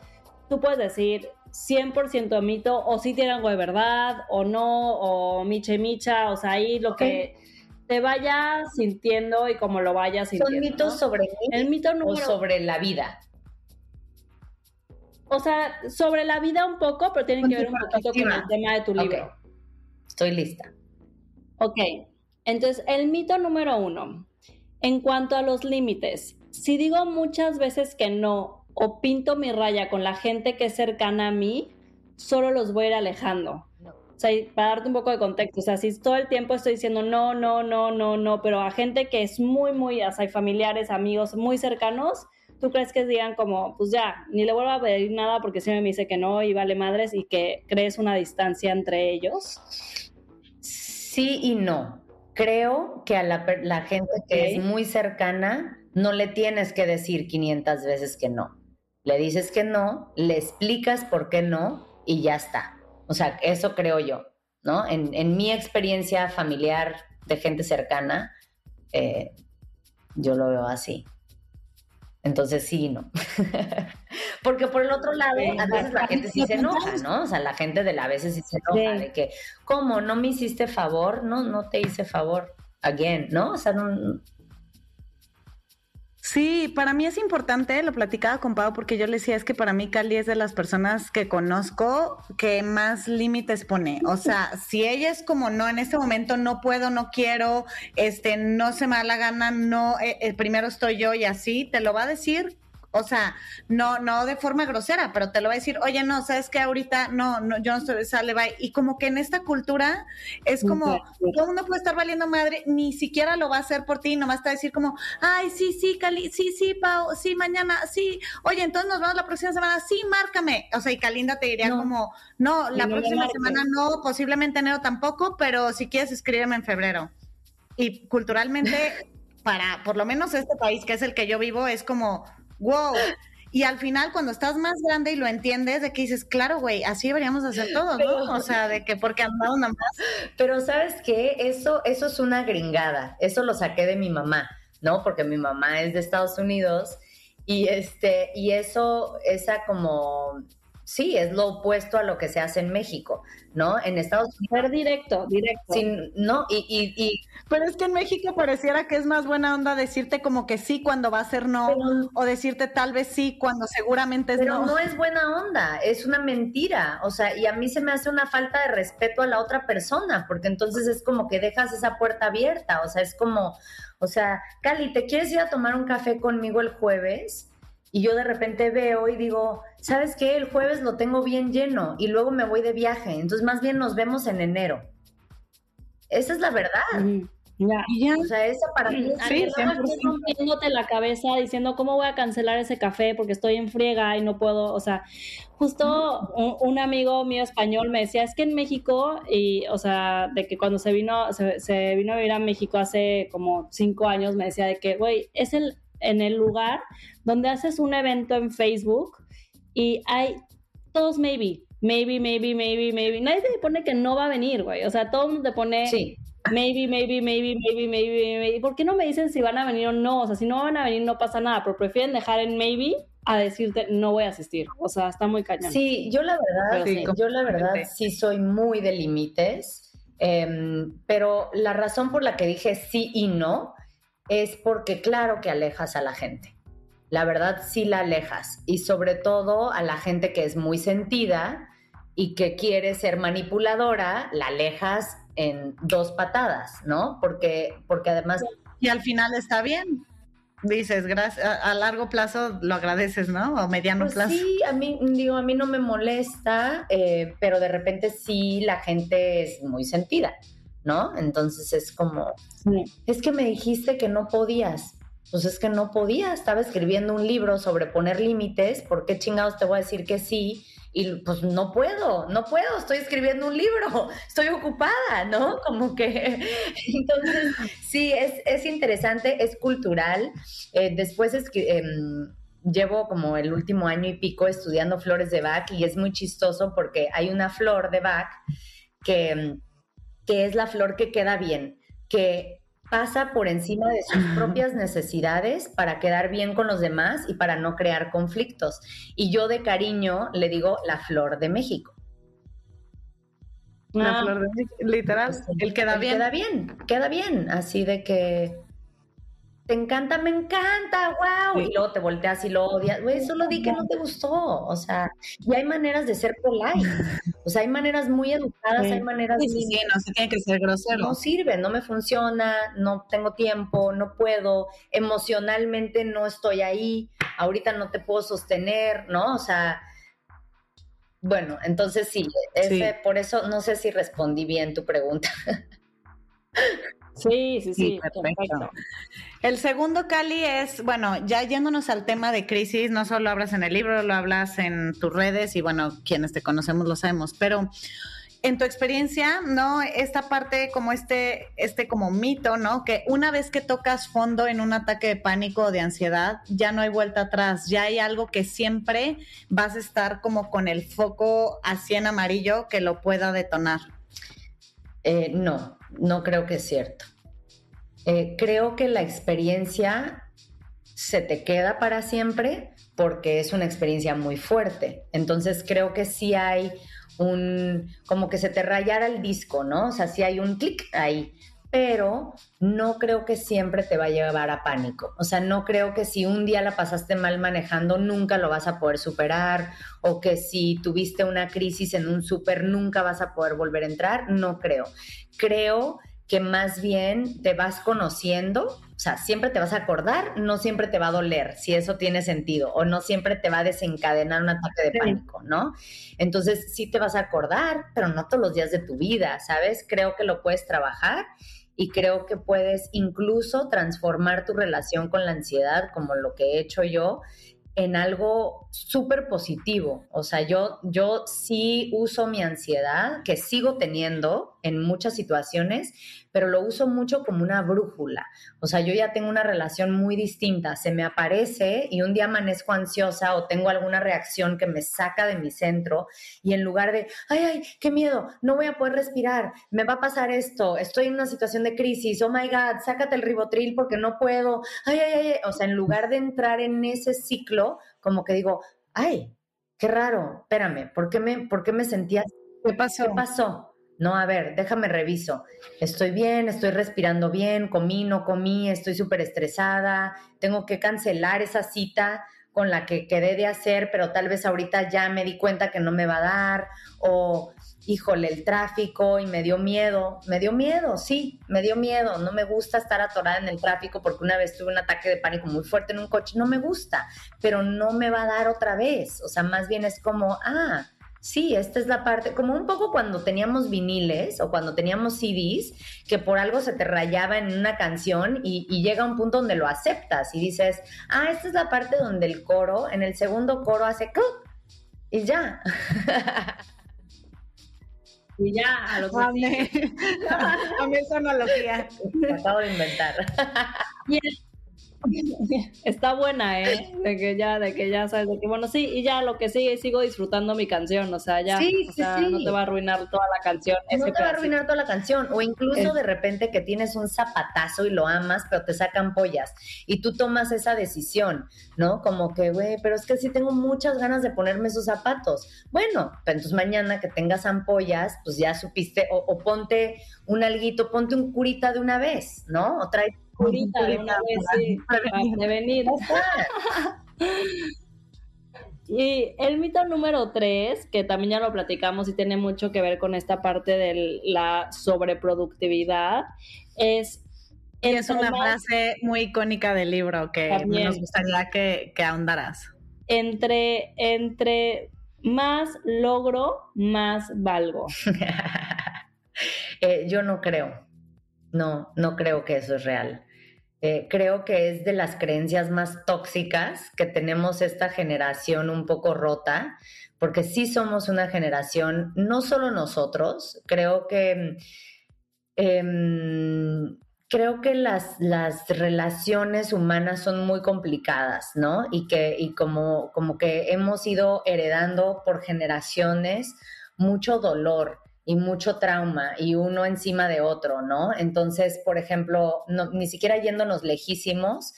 S1: Tú puedes decir 100% mito, o si tiene algo de verdad, o no, o micha y micha, o sea, ahí lo que te vaya sintiendo y como lo vayas sintiendo.
S3: ¿Son mitos sobre mí?
S1: El mito número...
S3: O sobre la vida.
S1: O sea, sobre la vida un poco, pero tienen que ver un poquito con el tema de tu libro.
S3: Estoy lista.
S1: Ok, entonces el mito número uno, en cuanto a los límites, si digo muchas veces que no o pinto mi raya con la gente que es cercana a mí, solo los voy a ir alejando. O sea, para darte un poco de contexto, o sea, si todo el tiempo estoy diciendo no, no, no, no, no, pero a gente que es muy, muy, o sea, hay familiares, amigos muy cercanos, ¿tú crees que digan como, pues ya, ni le vuelvo a pedir nada porque siempre me dice que no y vale madres y que crees una distancia entre ellos?
S3: Sí y no. Creo que a la, la gente que es muy cercana no le tienes que decir 500 veces que no le dices que no, le explicas por qué no y ya está. O sea, eso creo yo, ¿no? En, mi experiencia familiar de gente cercana, eh, yo lo veo así. Entonces sí, no. Porque por el otro lado, a veces la gente sí se enoja, ¿no? O sea, la gente de la a veces sí se enoja de que, ¿cómo? ¿No me hiciste favor? No, no te hice favor. Again, ¿no? O sea, no,
S2: Sí, para mí es importante, lo platicaba con Pau porque yo le decía, es que para mí Cali es de las personas que conozco que más límites pone. O sea, si ella es como, no, en este momento no puedo, no quiero, este, no se me da la gana, no, eh, eh, primero estoy yo y así, te lo va a decir o sea, no, no de forma grosera, pero te lo va a decir, oye, no, sabes que ahorita no, no, yo no estoy, sale, bye. Y como que en esta cultura es como, todo mundo puede estar valiendo madre, ni siquiera lo va a hacer por ti, nomás te va a decir como, ay, sí, sí, Cali, sí, sí, Pau, sí, mañana, sí, oye, entonces nos vemos la próxima semana, sí, márcame. O sea, y Calinda te diría como, no, la próxima semana no, posiblemente enero tampoco, pero si quieres escríbeme en febrero. Y culturalmente, para por lo menos este país que es el que yo vivo, es como wow. Y al final, cuando estás más grande y lo entiendes, de que dices, claro, güey, así deberíamos hacer todo, ¿no? O sea, de que porque andamos nada más.
S3: Pero ¿sabes qué? Eso, eso es una gringada. Eso lo saqué de mi mamá, ¿no? Porque mi mamá es de Estados Unidos y este, y eso, esa como sí, es lo opuesto a lo que se hace en México, ¿no? En Estados
S1: Unidos. directo, directo.
S3: no, y, y, y,
S2: Pero es que en México pareciera que es más buena onda decirte como que sí cuando va a ser no, o decirte tal vez sí cuando seguramente es
S3: no.
S2: Pero
S3: no es buena onda, es una mentira. O sea, y a mí se me hace una falta de respeto a la otra persona, porque entonces es como que dejas esa puerta abierta. O sea, es como, o sea, Cali, ¿te quieres ir a tomar un café conmigo el jueves? Y yo de repente veo y digo, ¿sabes qué? El jueves lo tengo bien lleno y luego me voy de viaje, entonces más bien nos vemos en enero. Esa es la verdad.
S1: Ya.
S3: O sea, esa para mí
S1: es sí, rompiéndote la cabeza diciendo cómo voy a cancelar ese café porque estoy en friega y no puedo, o sea, justo un, amigo mío español me decía, es que en México, y, o sea, de que cuando se vino, se, se vino a vivir a México hace como cinco años, me decía de que, güey, es el en el lugar donde haces un evento en Facebook y hay todos maybe, maybe, maybe, maybe, maybe. Nadie te pone que no va a venir, güey. O sea, todo el mundo te pone maybe, maybe, maybe, maybe, maybe, maybe. ¿Por qué no me dicen si van a venir o no? O sea, si no van a venir no pasa nada, pero prefieren dejar en maybe a decirte no voy a asistir. O sea, está muy cañón.
S3: Sí, yo la verdad, yo la verdad sí soy muy de límites. Em, pero la razón por la que dije sí y no es porque claro que alejas a la gente. La verdad sí la alejas y sobre todo a la gente que es muy sentida y que quiere ser manipuladora, la alejas en dos patadas, ¿no? Porque, porque además...
S2: Y al final está bien. Dices, gracias, a, largo plazo lo agradeces, ¿no? O mediano
S3: pues
S2: plazo.
S3: Sí, a mí, digo, a mí no me molesta, eh, pero de repente sí la gente es muy sentida. ¿No? Entonces es como, es que me dijiste que no podías. Pues es que no podía, estaba escribiendo un libro sobre poner límites, ¿por qué chingados te voy a decir que sí? y pues no puedo, no puedo, estoy escribiendo un libro, estoy ocupada, ¿no? Como que, entonces, sí, es, es interesante, es cultural. Eh, después es que... Em, llevo como el último año y pico estudiando flores de Bach y es muy chistoso porque hay una flor de Bach que, que es la flor que queda bien, que pasa por encima de sus propias necesidades para quedar bien con los demás y para no crear conflictos. Y yo de cariño le digo la flor de México.
S2: La ah. flor de México, literal,
S3: pues, el queda bien. Queda bien, queda bien, así de que te encanta, me encanta, wow. Y luego te volteas y lo odias. Güey, solo di que no te gustó. O sea, y hay maneras de ser polite. O sea, hay maneras muy educadas, hay maneras.
S2: Sí, sí, no se tiene que ser grosero.
S3: No sirve, no me funciona, no tengo tiempo, no puedo, emocionalmente no estoy ahí, ahorita no te puedo sostener, ¿no? O sea, bueno, entonces sí, ese, por eso no sé si respondí bien tu pregunta.
S1: Sí, sí, sí, perfecto.
S2: El segundo, Cali, es, bueno, ya yéndonos al tema de crisis, no solo hablas en el libro, lo hablas en tus redes y bueno, quienes te conocemos lo sabemos, pero en tu experiencia, ¿no? Esta parte como este, este como mito, ¿no? Que una vez que tocas fondo en un ataque de pánico o de ansiedad, ya no hay vuelta atrás, ya hay algo que siempre vas a estar como con el foco así en amarillo que lo pueda detonar.
S3: Eh, no, no creo que es cierto. Eh, creo que la experiencia se te queda para siempre porque es una experiencia muy fuerte. Entonces creo que sí hay un, como que se te rayara el disco, ¿no? O sea, sí hay un clic ahí pero no creo que siempre te va a llevar a pánico. O sea, no creo que si un día la pasaste mal manejando, nunca lo vas a poder superar, o que si tuviste una crisis en un súper, nunca vas a poder volver a entrar. No creo. Creo que más bien te vas conociendo, o sea, siempre te vas a acordar, no siempre te va a doler, si eso tiene sentido, o no siempre te va a desencadenar un ataque de pánico, ¿no? Entonces, sí te vas a acordar, pero no todos los días de tu vida, ¿sabes? Creo que lo puedes trabajar y creo que puedes incluso transformar tu relación con la ansiedad, como lo que he hecho yo, en algo súper positivo. O sea, yo, yo sí uso mi ansiedad, que sigo teniendo en muchas situaciones, pero lo uso mucho como una brújula. O sea, yo ya tengo una relación muy distinta. Se me aparece y un día amanezco ansiosa o tengo alguna reacción que me saca de mi centro y en lugar de, ay, ay, qué miedo, no voy a poder respirar, me va a pasar esto, estoy en una situación de crisis, oh my God, sácate el ribotril porque no puedo, ay, ay, ay, o sea, en lugar de entrar en ese ciclo, como que digo, ay, qué raro, espérame, ¿por qué me, por qué me sentías?
S2: ¿Qué pasó?
S3: ¿Qué pasó? No, a ver, déjame reviso. Estoy bien, estoy respirando bien, comí, no comí, estoy súper estresada, tengo que cancelar esa cita con la que quedé de hacer, pero tal vez ahorita ya me di cuenta que no me va a dar, o híjole, el tráfico y me dio miedo, me dio miedo, sí, me dio miedo, no me gusta estar atorada en el tráfico porque una vez tuve un ataque de pánico muy fuerte en un coche, no me gusta, pero no me va a dar otra vez, o sea, más bien es como, ah, Sí, esta es la parte, como un poco cuando teníamos viniles o cuando teníamos CDs, que por algo se te rayaba en una canción y, llega un punto donde lo aceptas y dices, ah, esta es la parte donde el coro, en el segundo coro hace ¡clup! y ya.
S1: Y ya, a lo que
S2: Amé. Amé esa analogía.
S3: acabo de inventar.
S1: Está buena, ¿eh? De que ya, de que ya sabes, de que bueno, sí, y ya lo que sigue, sigo disfrutando mi canción, o sea, ya,
S3: sí,
S1: o sea, no te va a arruinar toda la canción.
S3: No te va a arruinar toda la canción, o incluso de repente que tienes un zapatazo y lo amas, pero te sacan pollas, y tú tomas esa decisión, ¿no? Como que, güey, pero es que sí tengo muchas ganas de ponerme esos zapatos. Bueno, pues entonces mañana que tengas ampollas, pues ya supiste, o, o ponte un alguito, ponte un curita de una vez, ¿no? O trae
S1: Curita de una vez, sí, prevenir. Y el mito número tres, que también ya lo platicamos y tiene mucho que ver con esta parte de la sobreproductividad, es...
S2: Y es una frase muy icónica del libro que nos gustaría que, que ahondaras.
S1: Entre, entre más logro, más valgo.
S3: Eh, yo no creo. No, no creo que eso es real. Eh, creo que es de las creencias más tóxicas que tenemos esta generación un poco rota, porque sí somos una generación, no solo nosotros, creo que... Em, creo que las, las, relaciones humanas son muy complicadas, ¿no? Y que y como, como que hemos ido heredando por generaciones mucho dolor y mucho trauma y uno encima de otro, ¿no? Entonces, por ejemplo, ni siquiera yéndonos lejísimos,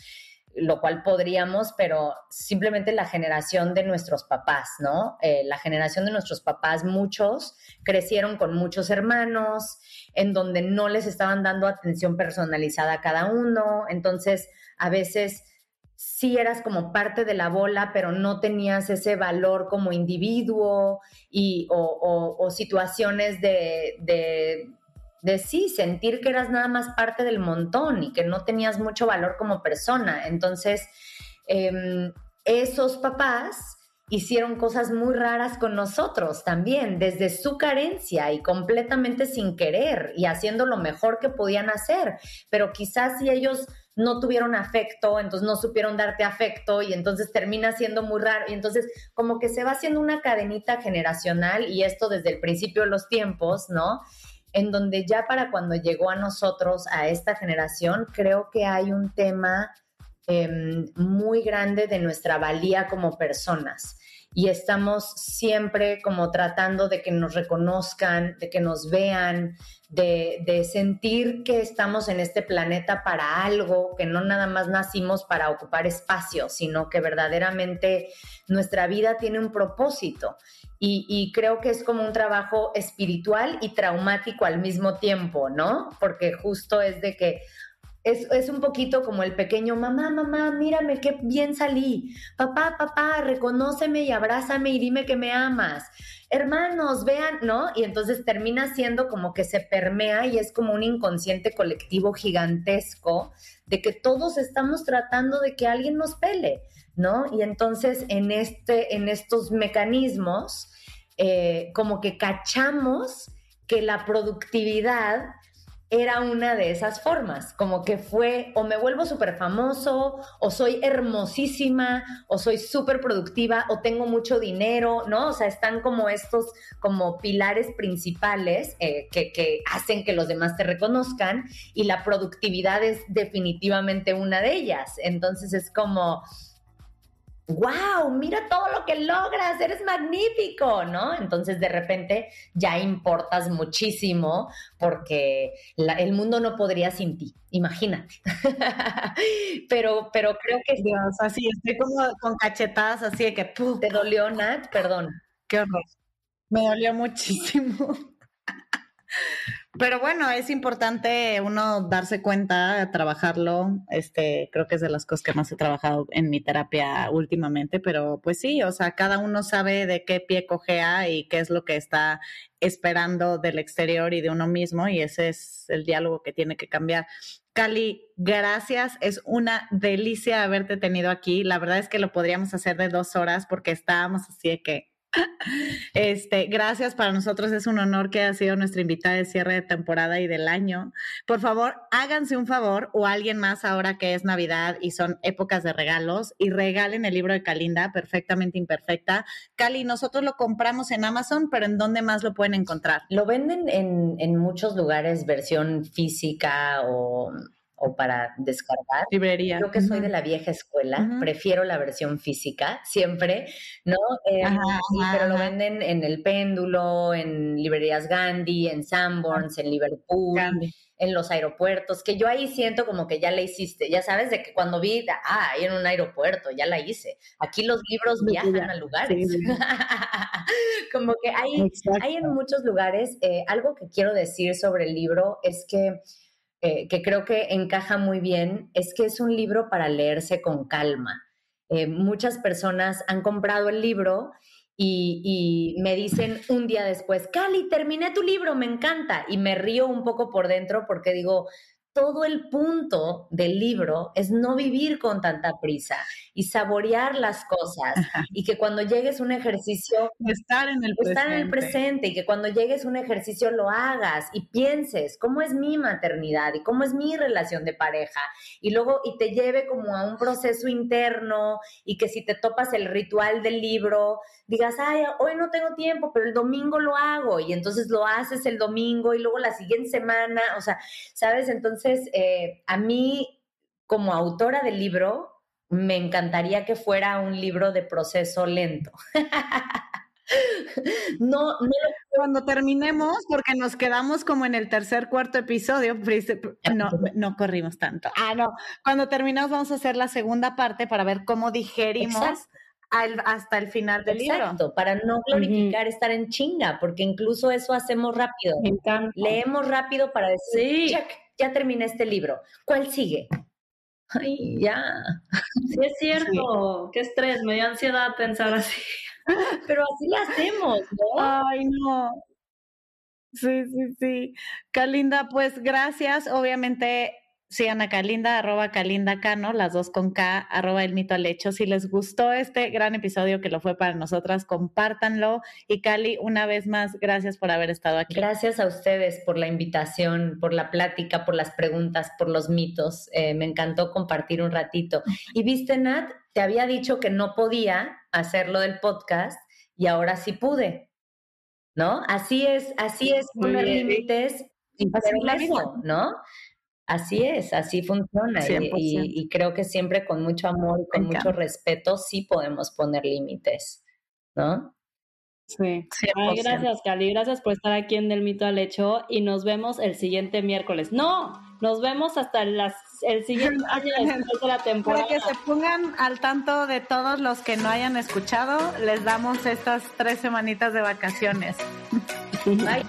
S3: lo cual podríamos, pero simplemente la generación de nuestros papás, ¿no? Eh, la generación de nuestros papás, muchos crecieron con muchos hermanos, en donde no les estaban dando atención personalizada a cada uno, entonces a veces sí eras como parte de la bola, pero no tenías ese valor como individuo y, o, situaciones de, de, sí, sentir que eras nada más parte del montón y que no tenías mucho valor como persona. Entonces, em, esos papás hicieron cosas muy raras con nosotros también, desde su carencia y completamente sin querer y haciendo lo mejor que podían hacer. Pero quizás si ellos no tuvieron afecto, entonces no supieron darte afecto y entonces termina siendo muy raro. Y entonces como que se va haciendo una cadenita generacional y esto desde el principio de los tiempos, ¿no? En donde ya para cuando llegó a nosotros, a esta generación, creo que hay un tema em, muy grande de nuestra valía como personas y estamos siempre como tratando de que nos reconozcan, de que nos vean, de, sentir que estamos en este planeta para algo, que no nada más nacimos para ocupar espacio, sino que verdaderamente nuestra vida tiene un propósito. Y, y, creo que es como un trabajo espiritual y traumático al mismo tiempo, ¿no? Porque justo es de que, es, un poquito como el pequeño, mamá, mamá, mírame qué bien salí. Papá, papá, reconóceme y abrázame y dime que me amas. Hermanos, vean, ¿no? Y entonces termina siendo como que se permea y es como un inconsciente colectivo gigantesco de que todos estamos tratando de que alguien nos pele, ¿no? Y entonces en, este, en estos mecanismos, eh, como que cachamos que la productividad era una de esas formas, como que fue o me vuelvo súper famoso, o soy hermosísima, o soy súper productiva, o tengo mucho dinero, ¿no? O sea, están como estos como pilares principales eh, que, que hacen que los demás te reconozcan y la productividad es definitivamente una de ellas. Entonces es como wow, mira todo lo que logras, eres magnífico, ¿no? Entonces de repente ya importas muchísimo porque el mundo no podría sin ti, imagínate. pero, pero creo que...
S2: Dios, así, estoy como con cachetadas así de que...
S3: ¿Te dolió, Nat? Perdón.
S2: Qué horror. Me dolió muchísimo. Pero bueno, es importante uno darse cuenta, trabajarlo. Este, creo que es de las cosas que más he trabajado en mi terapia últimamente, pero pues sí, o sea, cada uno sabe de qué pie cojea y qué es lo que está esperando del exterior y de uno mismo, y ese es el diálogo que tiene que cambiar. Cali, gracias. Es una delicia haberte tenido aquí. La verdad es que lo podríamos hacer de dos horas porque estábamos así de que este, gracias, para nosotros es un honor que haya sido nuestra invitada de cierre de temporada y del año. Por favor, háganse un favor o alguien más ahora que es Navidad y son épocas de regalos y regalen el libro de Calinda, perfectamente imperfecta. Cali, nosotros lo compramos en Amazon, pero ¿en dónde más lo pueden encontrar?
S3: Lo venden en, en muchos lugares, versión física o o para descargar.
S2: Librería.
S3: Yo que soy de la vieja escuela, prefiero la versión física, siempre, ¿no? Em, pero lo venden en El Péndulo, en librerías Gandhi, en Sanborns, en Liverpool. en los aeropuertos, que yo ahí siento como que ya la hiciste, ya sabes, de que cuando vi, ah, ahí en un aeropuerto, ya la hice. Aquí los libros viajan a lugares. como que hay, hay en muchos lugares. Eh, algo que quiero decir sobre el libro es que eh, que creo que encaja muy bien es que es un libro para leerse con calma. Eh, muchas personas han comprado el libro y, me dicen un día después, Cali, terminé tu libro, me encanta. Y me río un poco por dentro porque digo, todo el punto del libro es no vivir con tanta prisa, y saborear las cosas y que cuando llegues un ejercicio
S2: estar en el
S3: estar en el presente y que cuando llegues un ejercicio lo hagas y pienses cómo es mi maternidad y cómo es mi relación de pareja y luego y te lleve como a un proceso interno y que si te topas el ritual del libro digas, "Ay, hoy no tengo tiempo, pero el domingo lo hago" y entonces lo haces el domingo y luego la siguiente semana, o sea, ¿sabes? Entonces, eh, a mí como autora del libro me encantaría que fuera un libro de proceso lento.
S2: no, no cuando terminemos, porque nos quedamos como en el tercer, cuarto episodio, no, no corrimos tanto. Ah, no. Cuando terminamos vamos a hacer la segunda parte para ver cómo digerimos hasta el final del
S3: Exacto, para no glorificar estar en chinga, porque incluso eso hacemos rápido. Leemos rápido para decir, check, ya terminé este libro. ¿Cuál sigue? Ay, ya.
S1: Sí, es cierto. Qué estrés, me dio ansiedad pensar así.
S3: Pero así lo hacemos, ¿no?
S2: Ay, no. Sí, sí, sí. Calinda, pues gracias. Obviamente Sigan a Kalinda, arroba Kalinda Cano, las dos con K, arroba el mito al hecho. Si les gustó este gran episodio que lo fue para nosotras, compártanlo. Y Cali, una vez más, gracias por haber estado aquí.
S3: Gracias a ustedes por la invitación, por la plática, por las preguntas, por los mitos. Eh, me encantó compartir un ratito. Y viste, Nat, te había dicho que no podía hacerlo del podcast y ahora sí pude. ¿No? Así es, así es poner límites sin la ¿no? Así es, así funciona. Y, creo que siempre con mucho amor y con mucho respeto sí podemos poner límites, ¿no?
S1: Sí. gracias, Cali. Gracias por estar aquí en Del Mito al Hecho y nos vemos el siguiente miércoles. No, nos vemos hasta las, el siguiente año después de la temporada.
S2: Para que se pongan al tanto de todos los que no hayan escuchado, les damos estas tres semanitas de vacaciones. Bye.